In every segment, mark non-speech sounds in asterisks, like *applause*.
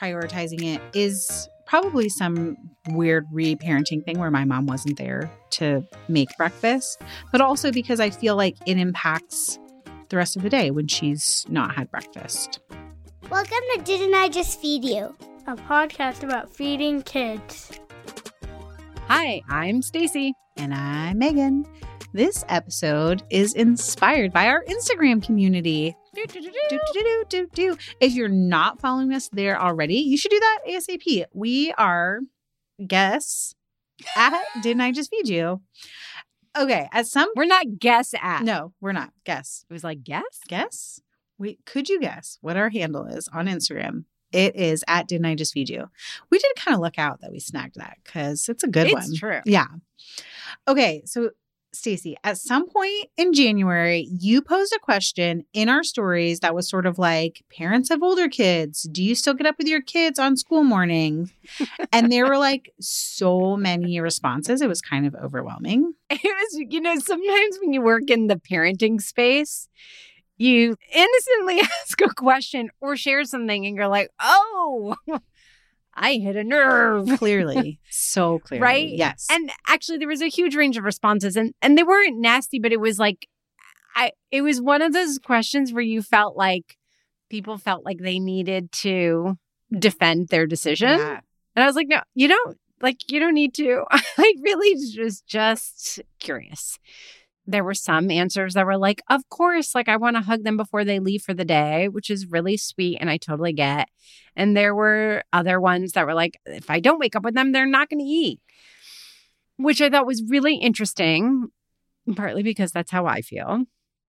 prioritizing it is probably some weird reparenting thing where my mom wasn't there to make breakfast, but also because I feel like it impacts the rest of the day when she's not had breakfast. Welcome to Didn't I Just Feed You? a podcast about feeding kids. Hi, I'm Stacy. And I'm Megan. This episode is inspired by our Instagram community. Do, do, do. If you're not following us there already, you should do that ASAP. We are guests at Didn't I Just Feed You? Okay, at some We're not guess at. No, we're not. Guess. It was like guess? Guess? We could you guess what our handle is on Instagram? It is at Didn't I Just Feed You? We did kind of look out that we snagged that because it's a good it's one. true. Yeah. Okay, so Stacy, at some point in January, you posed a question in our stories that was sort of like, parents of older kids, do you still get up with your kids on school mornings? and there were like so many responses. It was kind of overwhelming. *laughs* It was, you know, sometimes when you work in the parenting space, you innocently *laughs* ask a question or share something and you're like, oh, I hit a nerve. Clearly. *laughs* so clearly. Right? Yes. And actually there was a huge range of responses and and they weren't nasty, but it was like I it was one of those questions where you felt like people felt like they needed to defend their decision. Yeah. And I was like, no, you don't like you don't need to. *laughs* I really was just curious. There were some answers that were like, of course, like I want to hug them before they leave for the day, which is really sweet and I totally get. And there were other ones that were like, if I don't wake up with them, they're not going to eat. Which I thought was really interesting, partly because that's how I feel.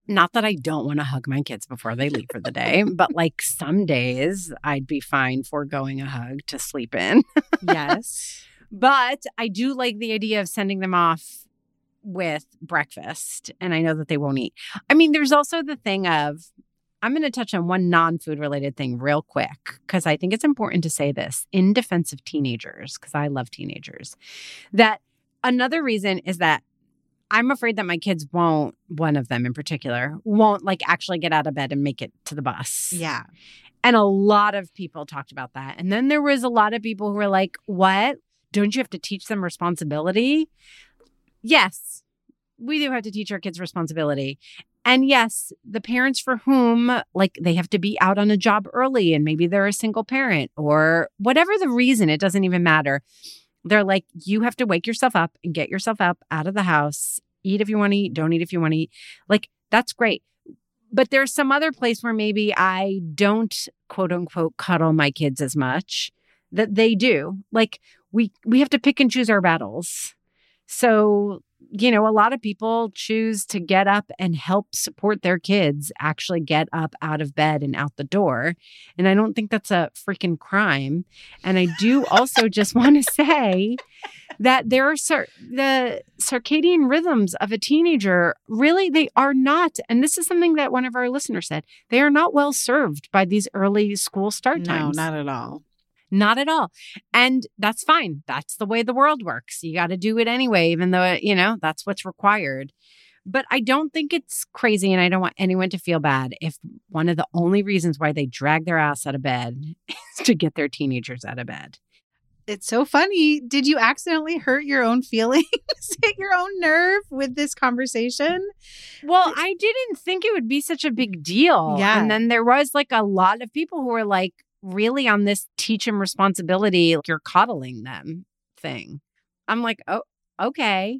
Not that I don't want to hug my kids before they leave for the day, *laughs* but like some days I'd be fine foregoing a hug to sleep in. *laughs* yes. But I do like the idea of sending them off with breakfast, and I know that they won't eat. I mean, there's also the thing of, I'm going to touch on one non food related thing real quick because I think it's important to say this in defense of teenagers, because I love teenagers. That another reason is that I'm afraid that my kids won't, one of them in particular, won't like actually get out of bed and make it to the bus. Yeah. And a lot of people talked about that. And then there was a lot of people who were like, what? Don't you have to teach them responsibility? Yes, we do have to teach our kids responsibility. And yes, the parents for whom, like, they have to be out on a job early and maybe they're a single parent or whatever the reason, it doesn't even matter. They're like, you have to wake yourself up and get yourself up out of the house, eat if you want to eat, don't eat if you want to eat. Like, that's great. But there's some other place where maybe I don't quote unquote cuddle my kids as much that they do. Like, we we have to pick and choose our battles. So, you know, a lot of people choose to get up and help support their kids actually get up out of bed and out the door. And I don't think that's a freaking crime. And I do also just want to say that there are the circadian rhythms of a teenager really they are not and this is something that one of our listeners said they are not well served by these early school start times No, not at all. Not at all. And that's fine. That's the way the world works. You got to do it anyway, even though, you know, that's what's required. But I don't think it's crazy. And I don't want anyone to feel bad if one of the only reasons why they drag their ass out of bed *laughs* is to get their teenagers out of bed. It's so funny. Did you accidentally hurt your own feelings, *laughs* hit your own nerve with this conversation? Well, I didn't think it would be such a big deal. Yeah. And then there was like a lot of people who were like, really on this teach them responsibility, like you're coddling them thing. I'm like, oh, okay.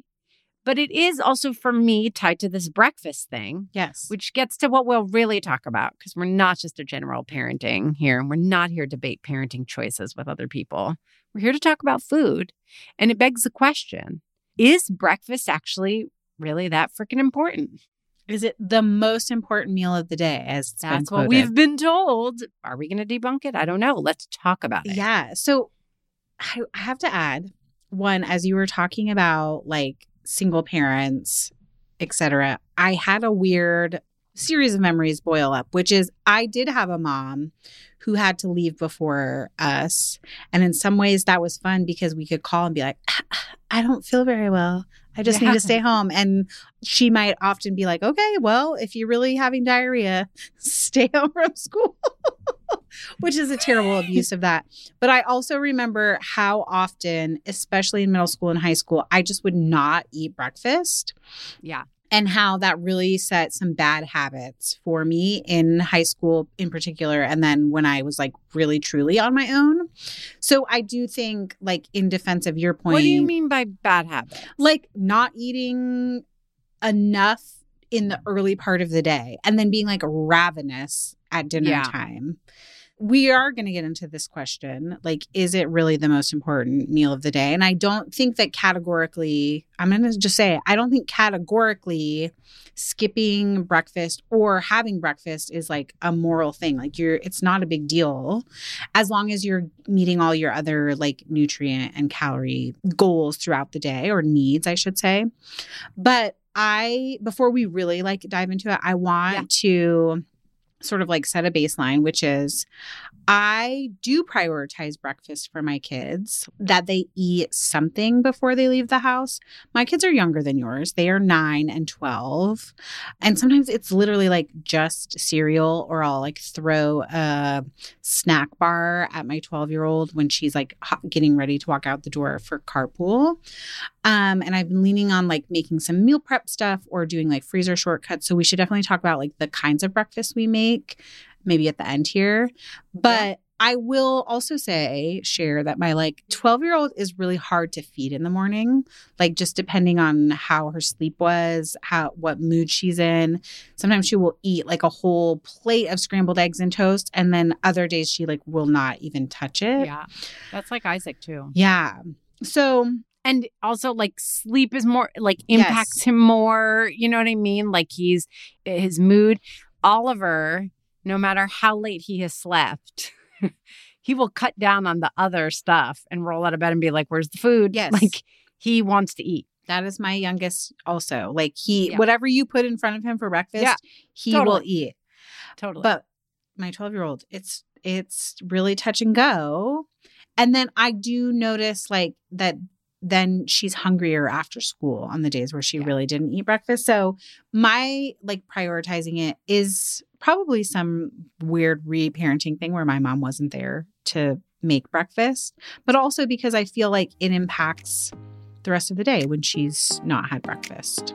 But it is also for me tied to this breakfast thing, Yes. which gets to what we'll really talk about because we're not just a general parenting here. And we're not here to debate parenting choices with other people. We're here to talk about food. And it begs the question is breakfast actually really that freaking important? Is it the most important meal of the day? As That's what we've been told. Are we going to debunk it? I don't know. Let's talk about it. Yeah. So I I have to add one as you were talking about like single parents, etc. I had a weird series of memories boil up, which is I did have a mom who had to leave before us, and in some ways that was fun because we could call and be like, ah, I don't feel very well. I just need to stay home. And she might often be like, okay, well, if you're really having diarrhea, *laughs* stay home from school. *laughs* which is a terrible abuse of that. But I also remember how often, especially in middle school and high school, I just would not eat breakfast. Yeah. And how that really set some bad habits for me in high school, in particular. And then when I was like really truly on my own. So I do think, like, in defense of your point, What do you mean by bad habits? like not eating enough in the early part of the day and then being like ravenous at dinner Yeah. time. We are going to get into this question. Like, is it really the most important meal of the day? And I don't think that categorically, I'm going to just say, I don't think categorically skipping breakfast or having breakfast is like a moral thing. Like, you're, it's not a big deal as long as you're meeting all your other like nutrient and calorie goals throughout the day or needs, I should say. But I, before we really like dive into it, I want Yeah. to sort of like set a baseline, which is I do prioritize breakfast for my kids, that they eat something before they leave the house. My kids are younger than yours. They are nine and 12. And sometimes it's literally like just cereal, or I'll like throw a snack bar at my 12 year old when she's like getting ready to walk out the door for carpool. Um, and I've been leaning on like making some meal prep stuff or doing like freezer shortcuts. So we should definitely talk about like the kinds of breakfast we make, maybe at the end here. But I will also say, share that my like 12 year old is really hard to feed in the morning, like just depending on how her sleep was, how what mood she's in. Sometimes she will eat like a whole plate of scrambled eggs and toast, and then other days she like will not even touch it. Yeah. That's like Isaac too. Yeah. So And also like sleep is more like Yes. impacts him more. You know what I mean? Like he's eh, his mood. Oliver, no matter how late he has slept, *laughs* he will cut down on the other stuff and roll out of bed and be like, Where's the food? Yes. Like he wants to eat. That is my youngest also. Like he Yeah. whatever you put in front of him for breakfast, Yeah, he will eat. Totally. But my 12-year-old, it's it's really touch and go. And then I do notice like that then she's hungrier after school on the days where she Yeah. really didn't eat breakfast. So my like prioritizing it is probably some weird reparenting thing where my mom wasn't there to make breakfast, but also because I feel like it impacts the rest of the day when she's not had breakfast.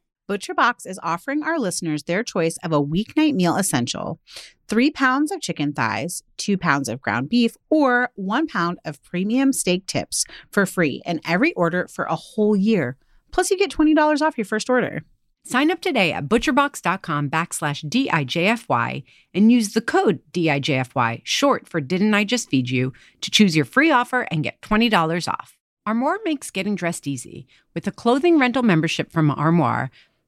ButcherBox is offering our listeners their choice of a weeknight meal essential three pounds of chicken thighs, two pounds of ground beef, or one pound of premium steak tips for free in every order for a whole year. Plus, you get $20 off your first order. Sign up today at butcherbox.com backslash DIJFY and use the code DIJFY, short for Didn't I Just Feed You, to choose your free offer and get $20 off. Armoire makes getting dressed easy. With a clothing rental membership from Armoire,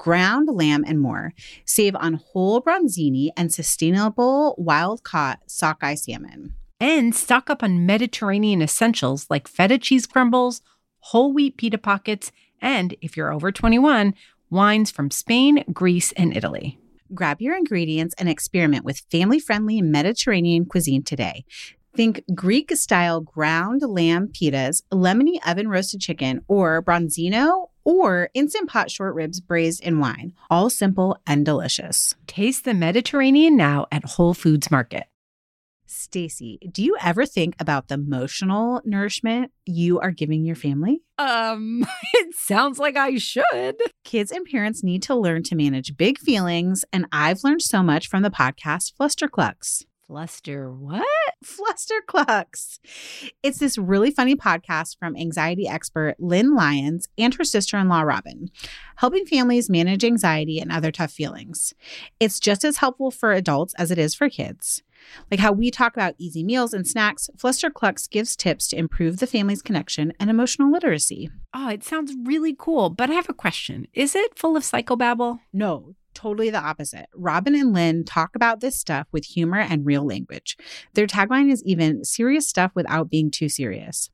ground lamb, and more. Save on whole bronzini and sustainable wild caught sockeye salmon. And stock up on Mediterranean essentials like feta cheese crumbles, whole wheat pita pockets, and if you're over 21, wines from Spain, Greece, and Italy. Grab your ingredients and experiment with family friendly Mediterranean cuisine today. Think Greek style ground lamb pitas, lemony oven roasted chicken, or bronzino or instant pot short ribs braised in wine. All simple and delicious. Taste the Mediterranean now at Whole Foods Market. Stacy, do you ever think about the emotional nourishment you are giving your family? Um, *laughs* it sounds like I should. Kids and parents need to learn to manage big feelings, and I've learned so much from the podcast Flusterclux. Fluster what? Flusterclux. It's this really funny podcast from anxiety expert Lynn Lyons and her sister in law, Robin, helping families manage anxiety and other tough feelings. It's just as helpful for adults as it is for kids. Like how we talk about easy meals and snacks, Flusterclux gives tips to improve the family's connection and emotional literacy. Oh, it sounds really cool, but I have a question. Is it full of psychobabble? No, totally the opposite. Robin and Lynn talk about this stuff with humor and real language. Their tagline is even serious stuff without being too serious.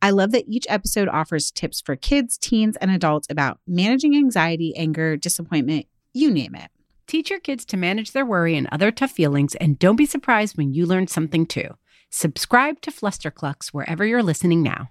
I love that each episode offers tips for kids, teens, and adults about managing anxiety, anger, disappointment, you name it. Teach your kids to manage their worry and other tough feelings, and don't be surprised when you learn something too. Subscribe to Flusterclux wherever you're listening now.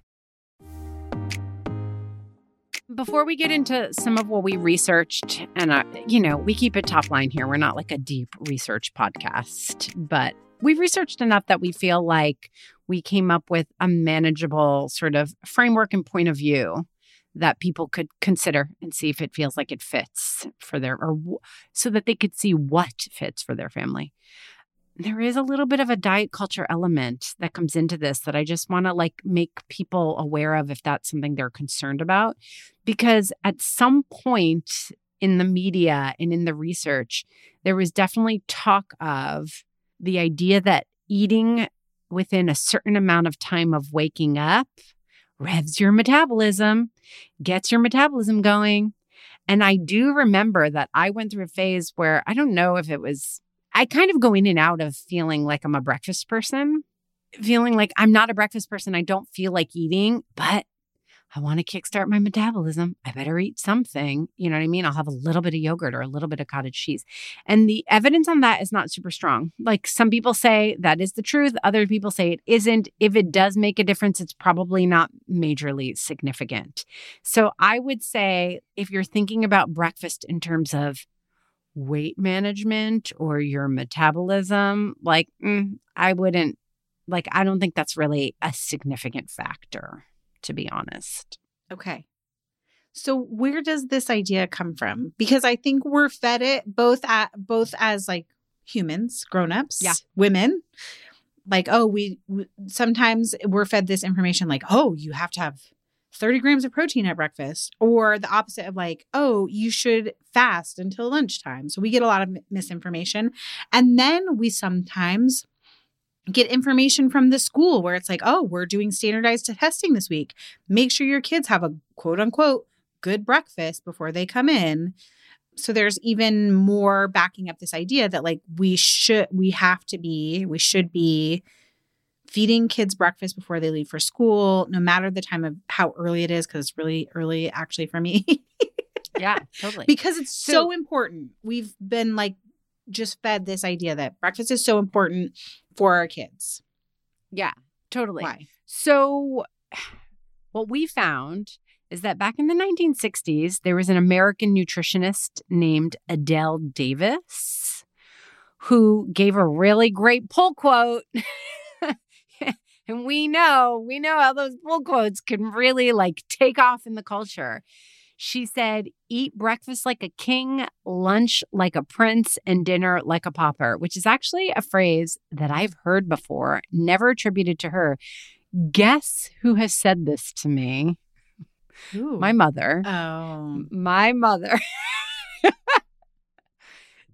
Before we get into some of what we researched, and uh, you know, we keep it top line here. We're not like a deep research podcast, but we've researched enough that we feel like we came up with a manageable sort of framework and point of view that people could consider and see if it feels like it fits for their or so that they could see what fits for their family there is a little bit of a diet culture element that comes into this that I just want to like make people aware of if that's something they're concerned about. Because at some point in the media and in the research, there was definitely talk of the idea that eating within a certain amount of time of waking up revs your metabolism, gets your metabolism going. And I do remember that I went through a phase where I don't know if it was I kind of go in and out of feeling like I'm a breakfast person, feeling like I'm not a breakfast person. I don't feel like eating, but I want to kickstart my metabolism. I better eat something. You know what I mean? I'll have a little bit of yogurt or a little bit of cottage cheese. And the evidence on that is not super strong. Like some people say that is the truth, other people say it isn't. If it does make a difference, it's probably not majorly significant. So I would say if you're thinking about breakfast in terms of weight management or your metabolism, like mm, I wouldn't like I don't think that's really a significant factor to be honest. Okay. So where does this idea come from? Because I think we're fed it both at both as like humans, grown-ups, Yeah. women. Like, oh, we, we sometimes we're fed this information like, oh, you have to have 30 grams of protein at breakfast, or the opposite of like, oh, you should fast until lunchtime. So we get a lot of mi- misinformation. And then we sometimes get information from the school where it's like, oh, we're doing standardized testing this week. Make sure your kids have a quote unquote good breakfast before they come in. So there's even more backing up this idea that like we should, we have to be, we should be feeding kids breakfast before they leave for school, no matter the time of how early it is, because it's really early actually for me. *laughs* Yeah, totally. because it's so, So- important. We've been like just fed this idea that breakfast is so important for our kids. yeah, totally. Why? So, *sighs* what we found is that back in the 1960s, there was an American nutritionist named Adelle Davis who gave a really great pull quote. *laughs* and we know, we know how those pull quotes can really like take off in the culture. She said, Eat breakfast like a king, lunch like a prince, and dinner like a pauper, which is actually a phrase that I've heard before, never attributed to her. Guess who has said this to me? My mother. Oh. My mother. *laughs*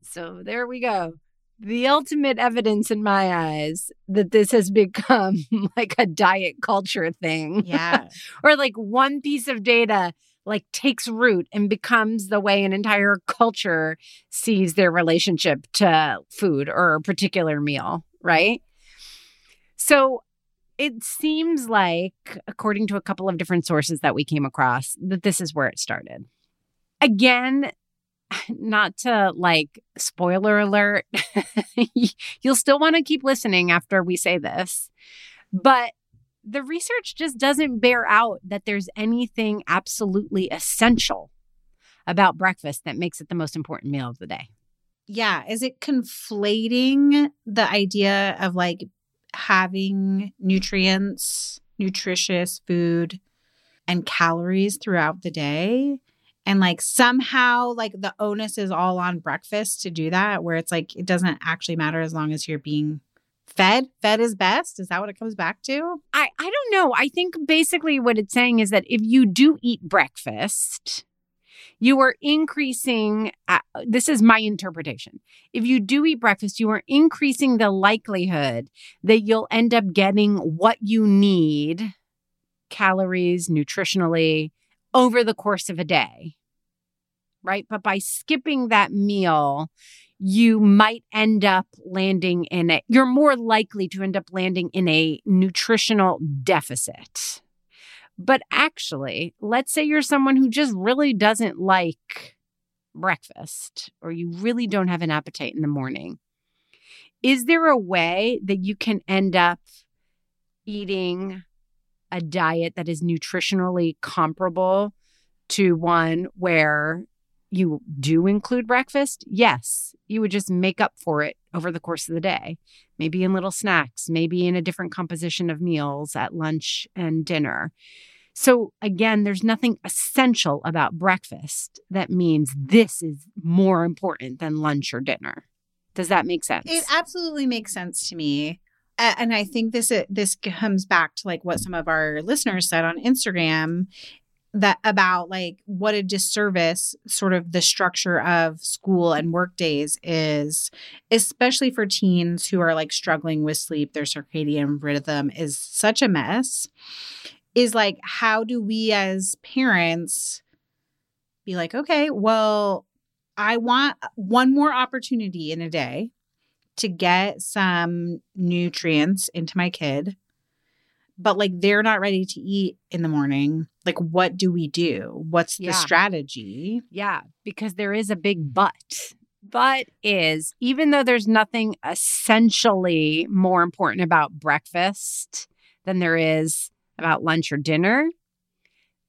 so there we go. The ultimate evidence in my eyes that this has become *laughs* like a diet culture thing. Yeah. *laughs* or like one piece of data like takes root and becomes the way an entire culture sees their relationship to food or a particular meal, right? So it seems like, according to a couple of different sources that we came across, that this is where it started. Again, *laughs* not to like spoiler alert, *laughs* you'll still want to keep listening after we say this, but the research just doesn't bear out that there's anything absolutely essential about breakfast that makes it the most important meal of the day. Yeah. Is it conflating the idea of like having nutrients, nutritious food, and calories throughout the day? And like somehow, like the onus is all on breakfast to do that, where it's like it doesn't actually matter as long as you're being fed. Fed is best. Is that what it comes back to? I, I don't know. I think basically what it's saying is that if you do eat breakfast, you are increasing. Uh, this is my interpretation. If you do eat breakfast, you are increasing the likelihood that you'll end up getting what you need calories, nutritionally, over the course of a day. Right. But by skipping that meal, you might end up landing in a, you're more likely to end up landing in a nutritional deficit. But actually, let's say you're someone who just really doesn't like breakfast or you really don't have an appetite in the morning. Is there a way that you can end up eating a diet that is nutritionally comparable to one where you do include breakfast? Yes, you would just make up for it over the course of the day, maybe in little snacks, maybe in a different composition of meals at lunch and dinner. So, again, there's nothing essential about breakfast that means this is more important than lunch or dinner. Does that make sense? It absolutely makes sense to me. And I think this uh, this comes back to like what some of our listeners said on Instagram that about like what a disservice sort of the structure of school and work days is especially for teens who are like struggling with sleep their circadian rhythm is such a mess is like how do we as parents be like okay well I want one more opportunity in a day to get some nutrients into my kid, but like they're not ready to eat in the morning. Like, what do we do? What's the strategy? Yeah, because there is a big but. But is even though there's nothing essentially more important about breakfast than there is about lunch or dinner,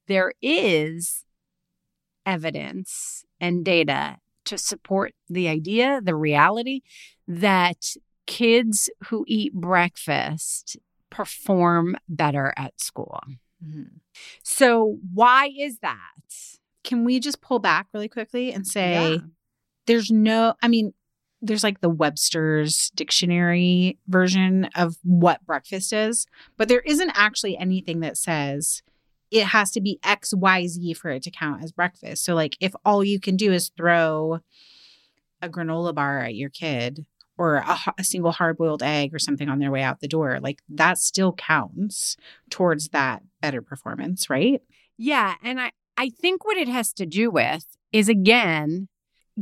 there is evidence and data to support the idea, the reality that kids who eat breakfast perform better at school. Mm-hmm. So, why is that? Can we just pull back really quickly and say Yeah. there's no, I mean, there's like the Webster's dictionary version of what breakfast is, but there isn't actually anything that says it has to be XYZ for it to count as breakfast. So, like, if all you can do is throw a granola bar at your kid or a, a single hard boiled egg or something on their way out the door, like, that still counts towards that better performance, right? Yeah. And I, I think what it has to do with is again,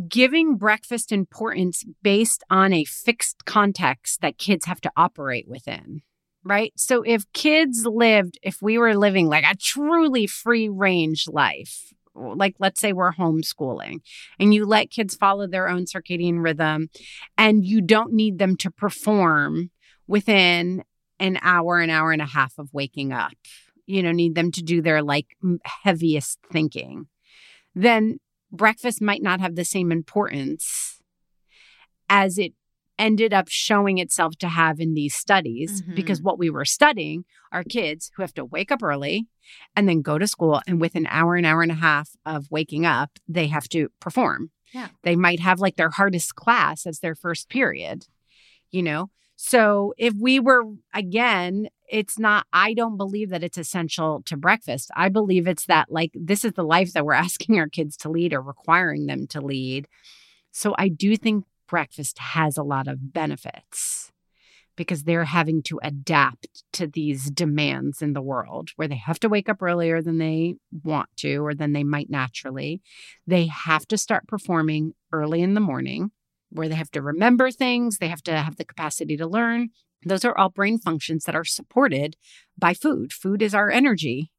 giving breakfast importance based on a fixed context that kids have to operate within, right? So if kids lived, if we were living like a truly free range life, like let's say we're homeschooling and you let kids follow their own circadian rhythm and you don't need them to perform within an hour, an hour and a half of waking up, you know, need them to do their like heaviest thinking, then breakfast might not have the same importance as it ended up showing itself to have in these studies Mhm. because what we were studying are kids who have to wake up early and then go to school and with an hour an hour and a half of waking up they have to perform Yeah. they might have like their hardest class as their first period you know so if we were again it's not i don't believe that it's essential to breakfast i believe it's that like this is the life that we're *laughs* asking our kids to lead or requiring them to lead so i do think breakfast has a lot of benefits because they're having to adapt to these demands in the world where they have to wake up earlier than they want to or than they might naturally. They have to start performing early in the morning where they have to remember things, they have to have the capacity to learn. Those are all brain functions that are supported by food. Food is our energy.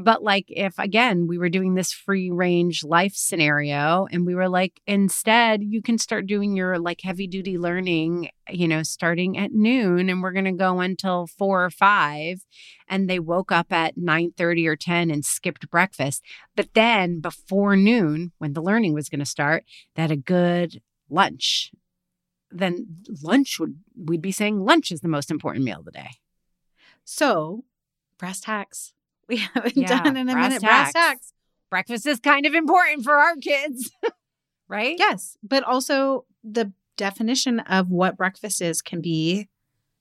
But like if again we were doing this free range life scenario and we were like instead you can start doing your like heavy duty learning, you know, starting at noon and we're going to go until 4 or 5 and they woke up at 9:30 or 10 and skipped breakfast. But then before noon when the learning was going to start, they had a good lunch. Then lunch would we'd be saying lunch is the most important meal of the day. So, breast hacks. We *laughs* haven't Yeah, done in a brass minute. Brass tacks. tacks. breakfast is kind of important for our kids, *laughs* right? Yes, but also the definition of what breakfast is can be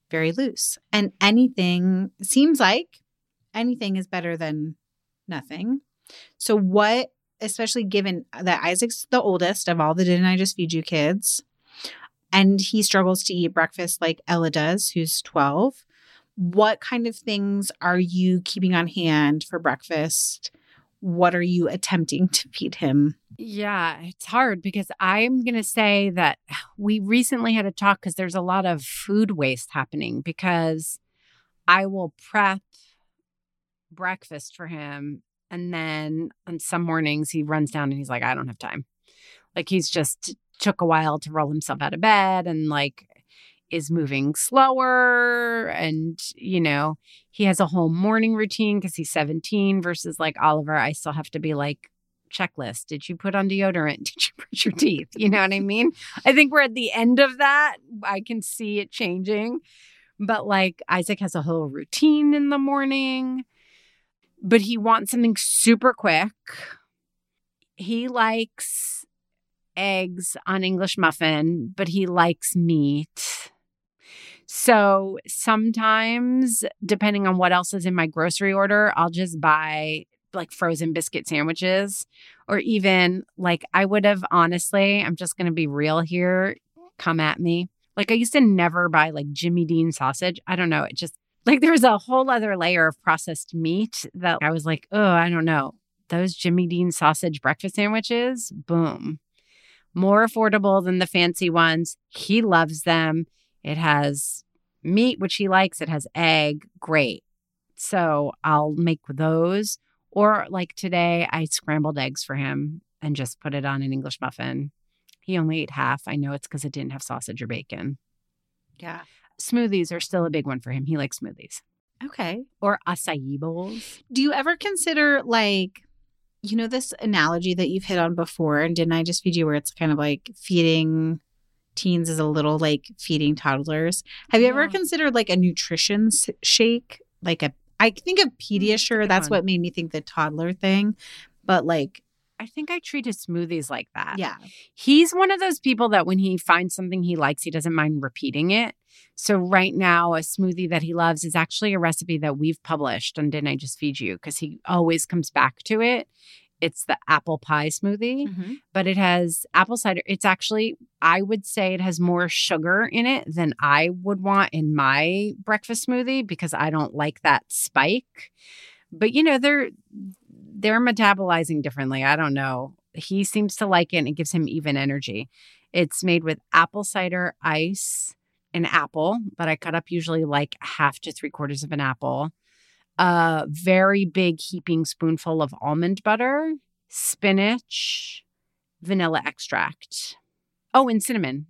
very loose. And anything seems like anything is better than nothing. So, what, especially given that Isaac's the oldest of all the Didn't I Just Feed You kids, and he struggles to eat breakfast like Ella does, who's 12, what kind of things are you keeping on hand for breakfast? What are you attempting to feed him? Yeah, it's hard because I'm going to say that we recently had a talk because there's a lot of food waste happening because I will prep breakfast for him. And then on some mornings, he runs down and he's like, I don't have time. Like he's just took a while to roll himself out of bed and like is moving slower. And, you know, he has a whole morning routine because he's 17 versus like Oliver. I still have to be like, checklist. Did you put on deodorant? *laughs* Did you brush your teeth? You know what I mean? I think we're at the end of that. I can see it changing. But like Isaac has a whole routine in the morning, but he wants something super quick. He likes eggs on English muffin, but he likes meat. So sometimes, depending on what else is in my grocery order, I'll just buy like frozen biscuit sandwiches or even like I would have honestly, I'm just going to be real here, come at me. Like I used to never buy like Jimmy Dean sausage. I don't know, it just like there was a whole other layer of processed meat that I was like, "Oh, I don't know. Those Jimmy Dean sausage breakfast sandwiches, boom. More affordable than the fancy ones. He loves them. It has meat which he likes, it has egg, great. So, I'll make those or like today, I scrambled eggs for him and just put it on an English muffin. He only ate half. I know it's because it didn't have sausage or bacon. Yeah. Smoothies are still a big one for him. He likes smoothies Okay. or acai bowls. Do you ever consider like, you know, this analogy that you've hit on before? And didn't I just feed you where it's kind of like feeding teens is a little like feeding toddlers? Have you ever considered like a nutrition shake? Like a, I think of mm, Pediasure. good That's one. what made me think the toddler thing. But like, I think I treat his smoothies like that. yeah. He's one of those people that when he finds something he likes, he doesn't mind repeating it. So right now, a smoothie that he loves is actually a recipe that we've published on Didn't I Just Feed You? Because he always comes back to it. It's the apple pie smoothie, mm-hmm. but it has apple cider. It's actually, I would say it has more sugar in it than I would want in my breakfast smoothie because I don't like that spike. But you know, they're they're metabolizing differently. I don't know. He seems to like it and it gives him even energy. It's made with apple cider, ice, an apple but I cut up usually like half to three quarters of an apple, a very big heaping spoonful of almond butter, spinach, vanilla extract. Oh, and cinnamon.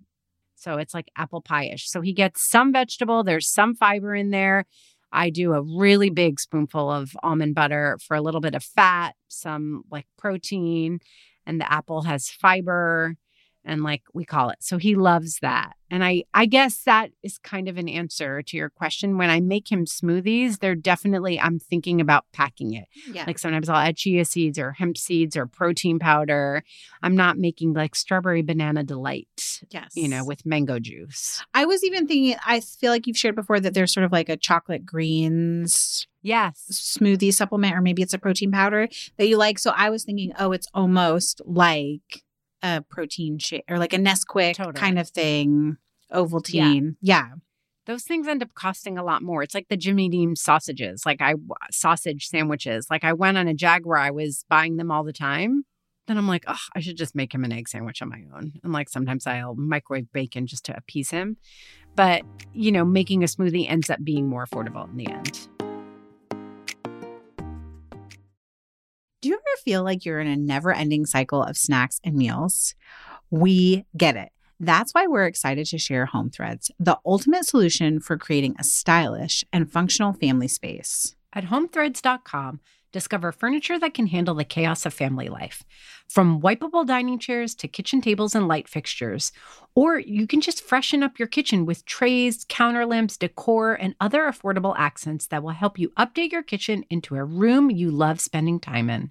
So it's like apple pie ish. So he gets some vegetable, there's some fiber in there. I do a really big spoonful of almond butter for a little bit of fat, some like protein, and the apple has fiber and like we call it. So he loves that. And I I guess that is kind of an answer to your question. When I make him smoothies, they're definitely I'm thinking about packing it. Yeah. Like sometimes I'll add chia seeds or hemp seeds or protein powder. I'm not making like strawberry banana delight, yes. you know, with mango juice. I was even thinking, I feel like you've shared before that there's sort of like a chocolate greens Yes. smoothie supplement, or maybe it's a protein powder that you like. So I was thinking, oh, it's almost like a protein shake or like a Nesquik Totally. kind of thing, Ovaltine. Yeah. Those things end up costing a lot more. It's like the Jimmy Dean sausages, like I sausage sandwiches. Like I went on a Jaguar, I was buying them all the time. Then I'm like, oh, I should just make him an egg sandwich on my own. And like sometimes I'll microwave bacon just to appease him. But, you know, making a smoothie ends up being more affordable in the end. Feel like you're in a never ending cycle of snacks and meals? We get it. That's why we're excited to share Home Threads, the ultimate solution for creating a stylish and functional family space. At homethreads.com, discover furniture that can handle the chaos of family life. From wipeable dining chairs to kitchen tables and light fixtures. Or you can just freshen up your kitchen with trays, counter lamps, decor, and other affordable accents that will help you update your kitchen into a room you love spending time in.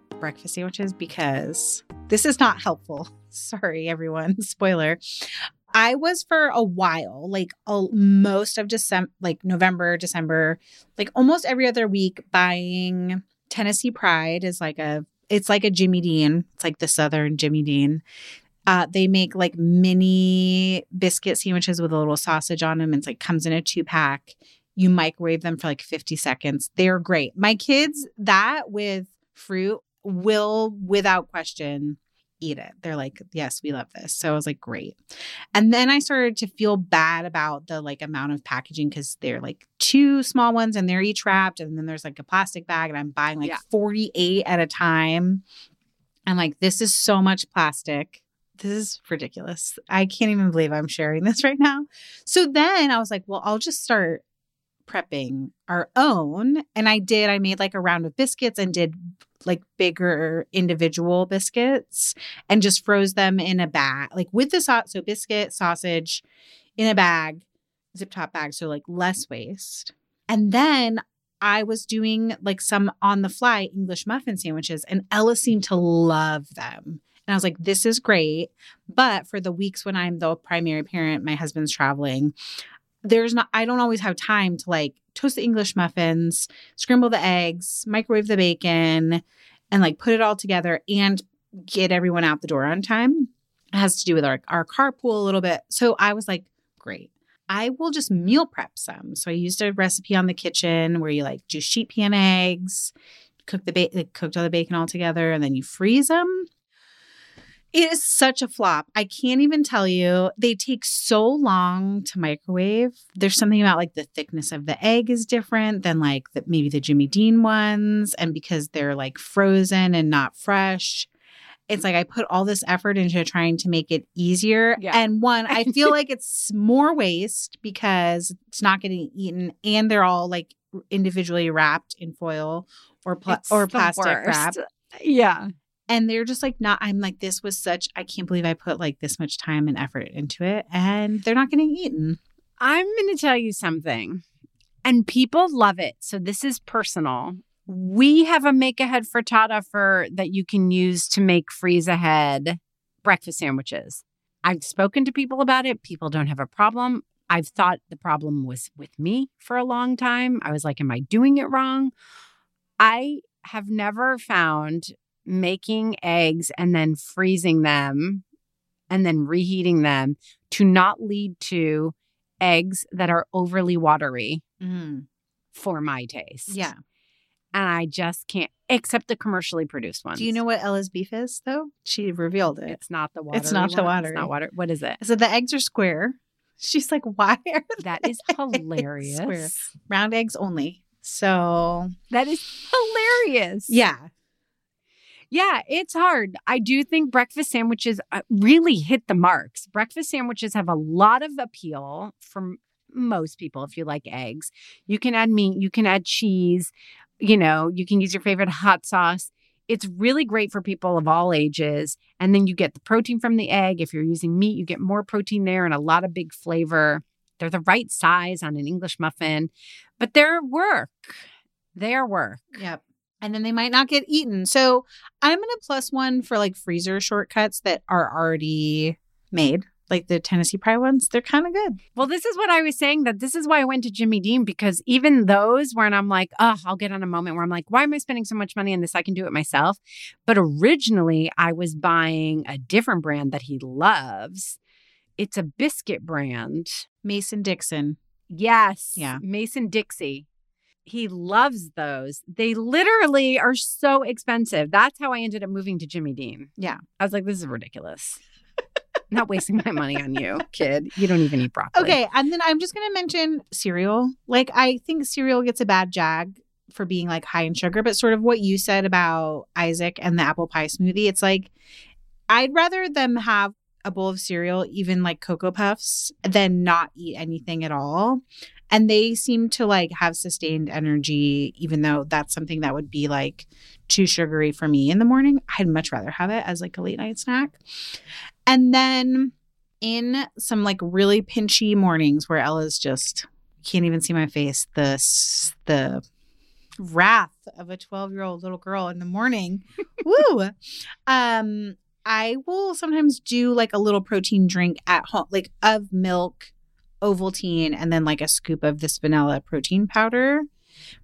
breakfast sandwiches? Because this is not helpful. *laughs* Sorry, everyone. *laughs* Spoiler. I was for a while, like a, most of December, like November, December, like almost every other week, buying Tennessee Pride is like a, it's like a Jimmy Dean. It's like the Southern Jimmy Dean. Uh, they make like mini biscuit sandwiches with a little sausage on them. It's like comes in a two pack. You microwave them for like 50 seconds. They're great. My kids, that with fruit will without question eat it. They're like, yes, we love this. So I was like, great. And then I started to feel bad about the like amount of packaging because they're like two small ones and they're each wrapped. And then there's like a plastic bag and I'm buying like Yeah. 48 at a time. I'm like, this is so much plastic. This is ridiculous. I can't even believe I'm sharing this right now. So then I was like, well, I'll just start prepping our own. And I did. I made like a round of biscuits and did like bigger individual biscuits and just froze them in a bag, like with the sauce. So biscuit, sausage in a bag, zip top bag. So like less waste. And then I was doing like some on the fly English muffin sandwiches, and Ella seemed to love them. And I was like, this is great. But for the weeks when I'm the primary parent, my husband's traveling, there's not, I don't always have time to like toast the English muffins, scramble the eggs, microwave the bacon, and like put it all together and get everyone out the door on time. It has to do with our, our carpool a little bit. So I was like, great. I will just meal prep some. So I used a recipe on the kitchen where you like do sheet pan eggs, cook the ba- cooked all the bacon all together, and then you freeze them. It is such a flop. I can't even tell you. They take so long to microwave. There's something about like the thickness of the egg is different than like the, maybe the Jimmy Dean ones. And because they're like frozen and not fresh, it's like I put all this effort into trying to make it easier. Yeah. And one, I feel *laughs* like it's more waste because it's not getting eaten and they're all like individually wrapped in foil or pla- or plastic wrap Yeah. And they're just like not i'm like this was such i can't believe i put like this much time and effort into it and they're not getting eaten I'm going to tell you something, and people love it. So this is personal. We have a make ahead frittata for that you can use to make freeze ahead breakfast sandwiches. I've spoken to people about it. People don't have a problem. I've thought the problem was with me for a long time. I was like, am I doing it wrong? I have never found making eggs and then freezing them and then reheating them to not lead to eggs that are overly watery Mm, for my taste. yeah. And I just can't, except the commercially produced ones. Do you know what Ella's beef is though? She revealed it. It's not the water. It's not the water. It's not water. What is it? So the eggs are square. *laughs* She's like, why are *laughs* That is hilarious. Square. round eggs only? So That is hilarious. yeah, Yeah, it's hard. I do think breakfast sandwiches uh, really hit the marks. Breakfast sandwiches have a lot of appeal for most people if you like eggs. You can add meat, you can add cheese, you know, you can use your favorite hot sauce. It's really great for people of all ages. And then you get the protein from the egg. If you're using meat, you get more protein there and a lot of big flavor. They're the right size on an English muffin, but they're work. They're work. Yep. And then they might not get eaten. So I'm going to plus one for like freezer shortcuts that are already made, like the Tennessee Pride ones. They're kind of good. Well, this is what I was saying that this is why I went to Jimmy Dean because even those when I'm like, oh, I'll get on a moment where I'm like, why am I spending so much money on this? I can do it myself. But originally, I was buying a different brand that he loves. It's a biscuit brand. Mason Dixon. Yes. Yeah. Mason Dixie. He loves those. They literally are so expensive. That's how I ended up moving to Jimmy Dean. Yeah. I was like, this is ridiculous. Not wasting my money on you, *laughs* kid. You don't even eat broccoli. Okay. And then I'm just going to mention cereal. Like, I think cereal gets a bad jag for being like high in sugar, but sort of what you said about Isaac and the apple pie smoothie. It's like, I'd rather them have a bowl of cereal, even like Cocoa Puffs, than not eat anything at all. And they seem to like have sustained energy, even though that's something that would be like too sugary for me in the morning. I'd much rather have it as like a late night snack. And then in some like really pinchy mornings where Ella's just can't even see my face, the the wrath of a 12 year old little girl in the morning. *laughs* Woo. Um, I will sometimes do like a little protein drink at home, like of milk, Ovaltine, and then like a scoop of this vanilla protein powder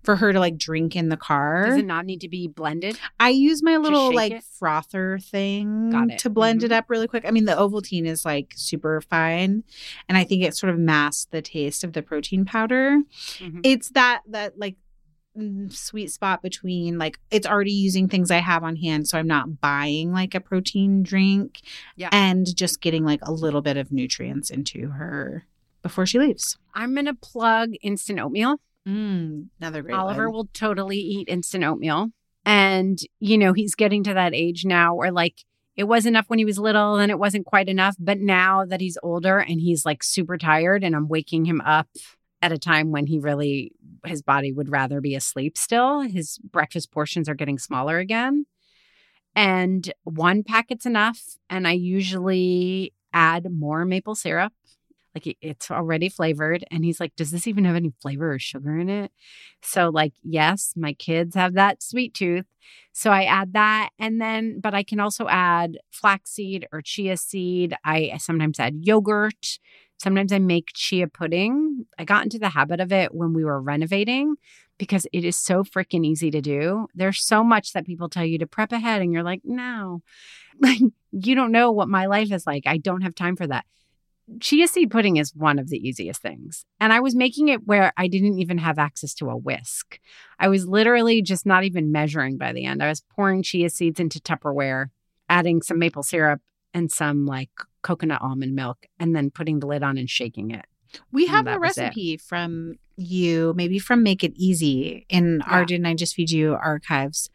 for her to like drink in the car. Does it not need to be blended? I use my little like it? frother thing to blend it Mhm. up really quick. I mean, the Ovaltine is like super fine, and I think it sort of masks the taste of the protein powder. Mhm. It's that that like mm, sweet spot between like it's already using things I have on hand, so I'm not buying like a protein drink, Yeah. and just getting like a little bit of nutrients into her before she leaves. I'm gonna plug instant oatmeal. Mm, another great Oliver one. will totally eat instant oatmeal. And, you know, he's getting to that age now where like it was enough when he was little and it wasn't quite enough. But now that he's older and he's like super tired and I'm waking him up at a time when he really, his body would rather be asleep still, his breakfast portions are getting smaller again. And one packet's enough. And I usually add more maple syrup. Like it's already flavored. And he's like, Does this even have any flavor or sugar in it? So, like, yes, my kids have that sweet tooth. So I add that. And then, but I can also add flaxseed or chia seed. I sometimes add yogurt. Sometimes I make chia pudding. I got into the habit of it when we were renovating because it is so freaking easy to do. There's so much that people tell you to prep ahead, and you're like, no, *laughs* like, you don't know what my life is like. I don't have time for that chia seed pudding is one of the easiest things. And I was making it where I didn't even have access to a whisk. I was literally just not even measuring by the end. I was pouring chia seeds into Tupperware, adding some maple syrup and some like coconut almond milk, and then putting the lid on and shaking it. We have a was it. recipe from you, maybe from Make It Easy in our Didn't I Just Feed You archives.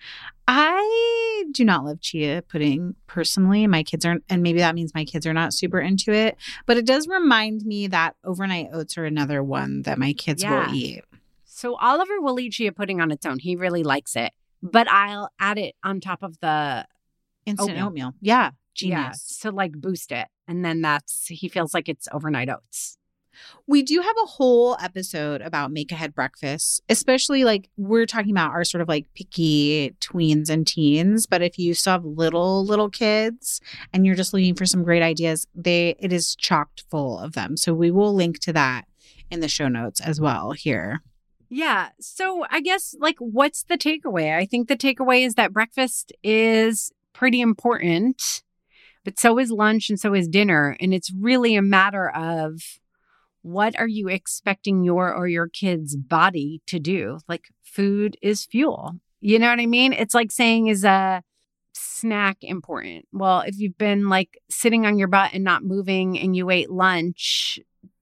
I do not love chia pudding personally. My kids aren't, and maybe that means my kids are not super into it, but it does remind me that overnight oats are another one that my kids Yeah. will eat. So Oliver will eat chia pudding on its own. He really likes it, but I'll add it on top of the Instant Oatmeal. oatmeal. Yeah. yeah Genius. to like boost it, and then that's he feels like it's overnight oats. We do have a whole episode about make ahead breakfast, especially like we're talking about our sort of like picky tweens and teens. But if you still have little, little kids and you're just looking for some great ideas, they it is chocked full of them. So we will link to that in the show notes as well here. Yeah. So I guess like what's the takeaway? I think the takeaway is that breakfast is pretty important, but so is lunch and so is dinner. And it's really a matter of what are you expecting your or your kid's body to do? Like food is fuel. You know what I mean? It's like saying is a snack important? Well, if you've been like sitting on your butt and not moving and you ate lunch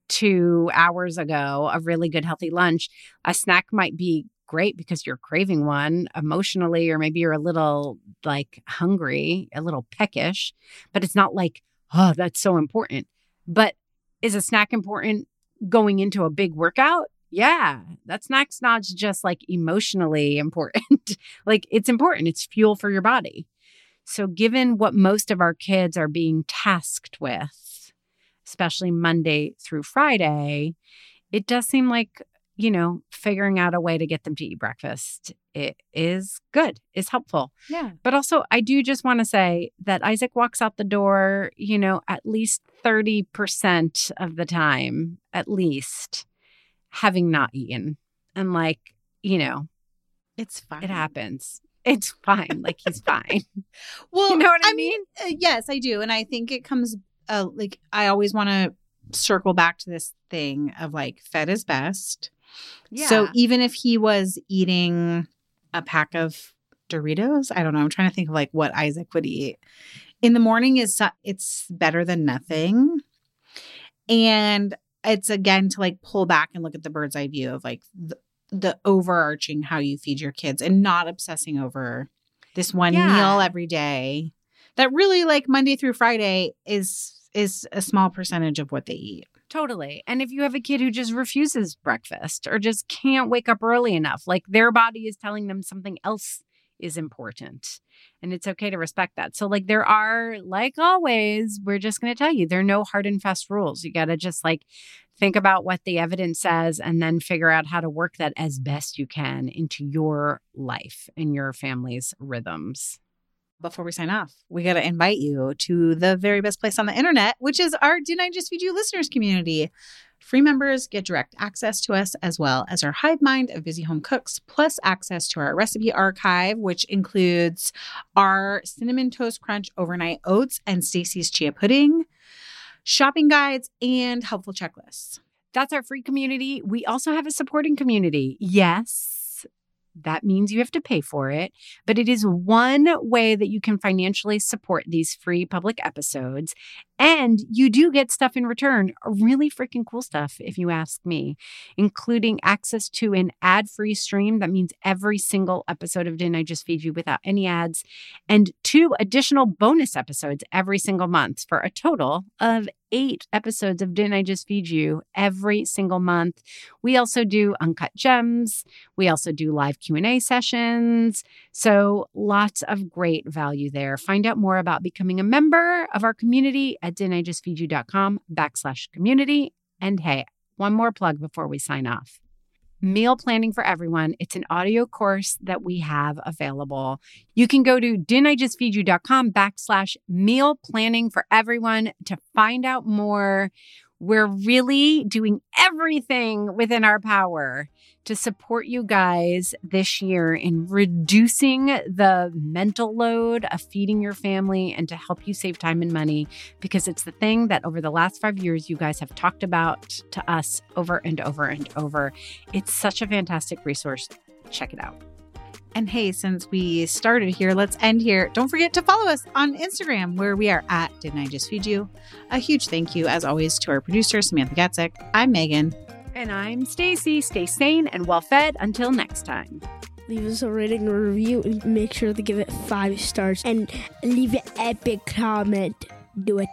two hours ago, a really good healthy lunch, a snack might be great because you're craving one emotionally, or maybe you're a little like hungry, a little peckish, but it's not like, oh, that's so important. But is a snack important going into a big workout? Yeah, that snack's not just like emotionally important. *laughs* like it's important, it's fuel for your body. So, given what most of our kids are being tasked with, especially Monday through Friday, it does seem like, you know, figuring out a way to get them to eat breakfast it is good, is helpful. Yeah. But also, I do just want to say that Isaac walks out the door, you know, at least 30% of the time, at least, having not eaten. And like, you know, It's fine. it happens. It's fine. like, he's *laughs* fine. *laughs* Well, You know what I uh, yes, I do, and I think it comes uh, like I always want to circle back to this thing of like fed is best. Yeah. So even if he was eating a pack of Doritos, I don't know. I'm trying to think of like what Isaac would eat in the morning. Is it's better than nothing, and it's again to like pull back and look at the bird's eye view of like the, the overarching how you feed your kids and not obsessing over this one Yeah. meal every day that really like Monday through Friday is is a small percentage of what they eat. Totally. And if you have a kid who just refuses breakfast or just can't wake up early enough, like their body is telling them something else is important. And it's okay to respect that. So, like, there are, like always, we're just going to tell you there are no hard and fast rules. You got to just like think about what the evidence says and then figure out how to work that as best you can into your life and your family's rhythms. Before we sign off, we got to invite you to the very best place on the internet, which is our Didn't I Just Feed You listeners community. Free members get direct access to us as well as our hive mind of busy home cooks, plus access to our recipe archive, which includes our cinnamon toast crunch overnight oats and Stacy's chia pudding, shopping guides, and helpful checklists. That's our free community. We also have a supporting community. Yes, that means you have to pay for it, but it is one way that you can financially support these free public episodes. And you do get stuff in return, really freaking cool stuff, if you ask me, including access to an ad free stream. That means every single episode of Didn't I Just Feed You without any ads, and two additional bonus episodes every single month for a total of eight episodes of Didn't I Just Feed You every single month. We also do uncut gems. We also do live Q&A sessions. So lots of great value there. Find out more about becoming a member of our community at didn'tijustfeedyou.com backslash community. And hey, one more plug before we sign off. Meal Planning for Everyone. It's an audio course that we have available. You can go to didn'tijustfeedyou.com backslash meal planning for everyone to find out more. We're really doing everything within our power to support you guys this year in reducing the mental load of feeding your family and to help you save time and money because it's the thing that over the last five years you guys have talked about to us over and over and over. It's such a fantastic resource. Check it out. And hey, since we started here, let's end here. Don't forget to follow us on Instagram, where we are at Didn't I Just Feed You? A huge thank you, as always, to our producer, Samantha Gatzik. I'm Megan. And I'm Stacy. Stay sane and well fed until next time. Leave us a rating or review and make sure to give it five stars and leave an epic comment. Do it.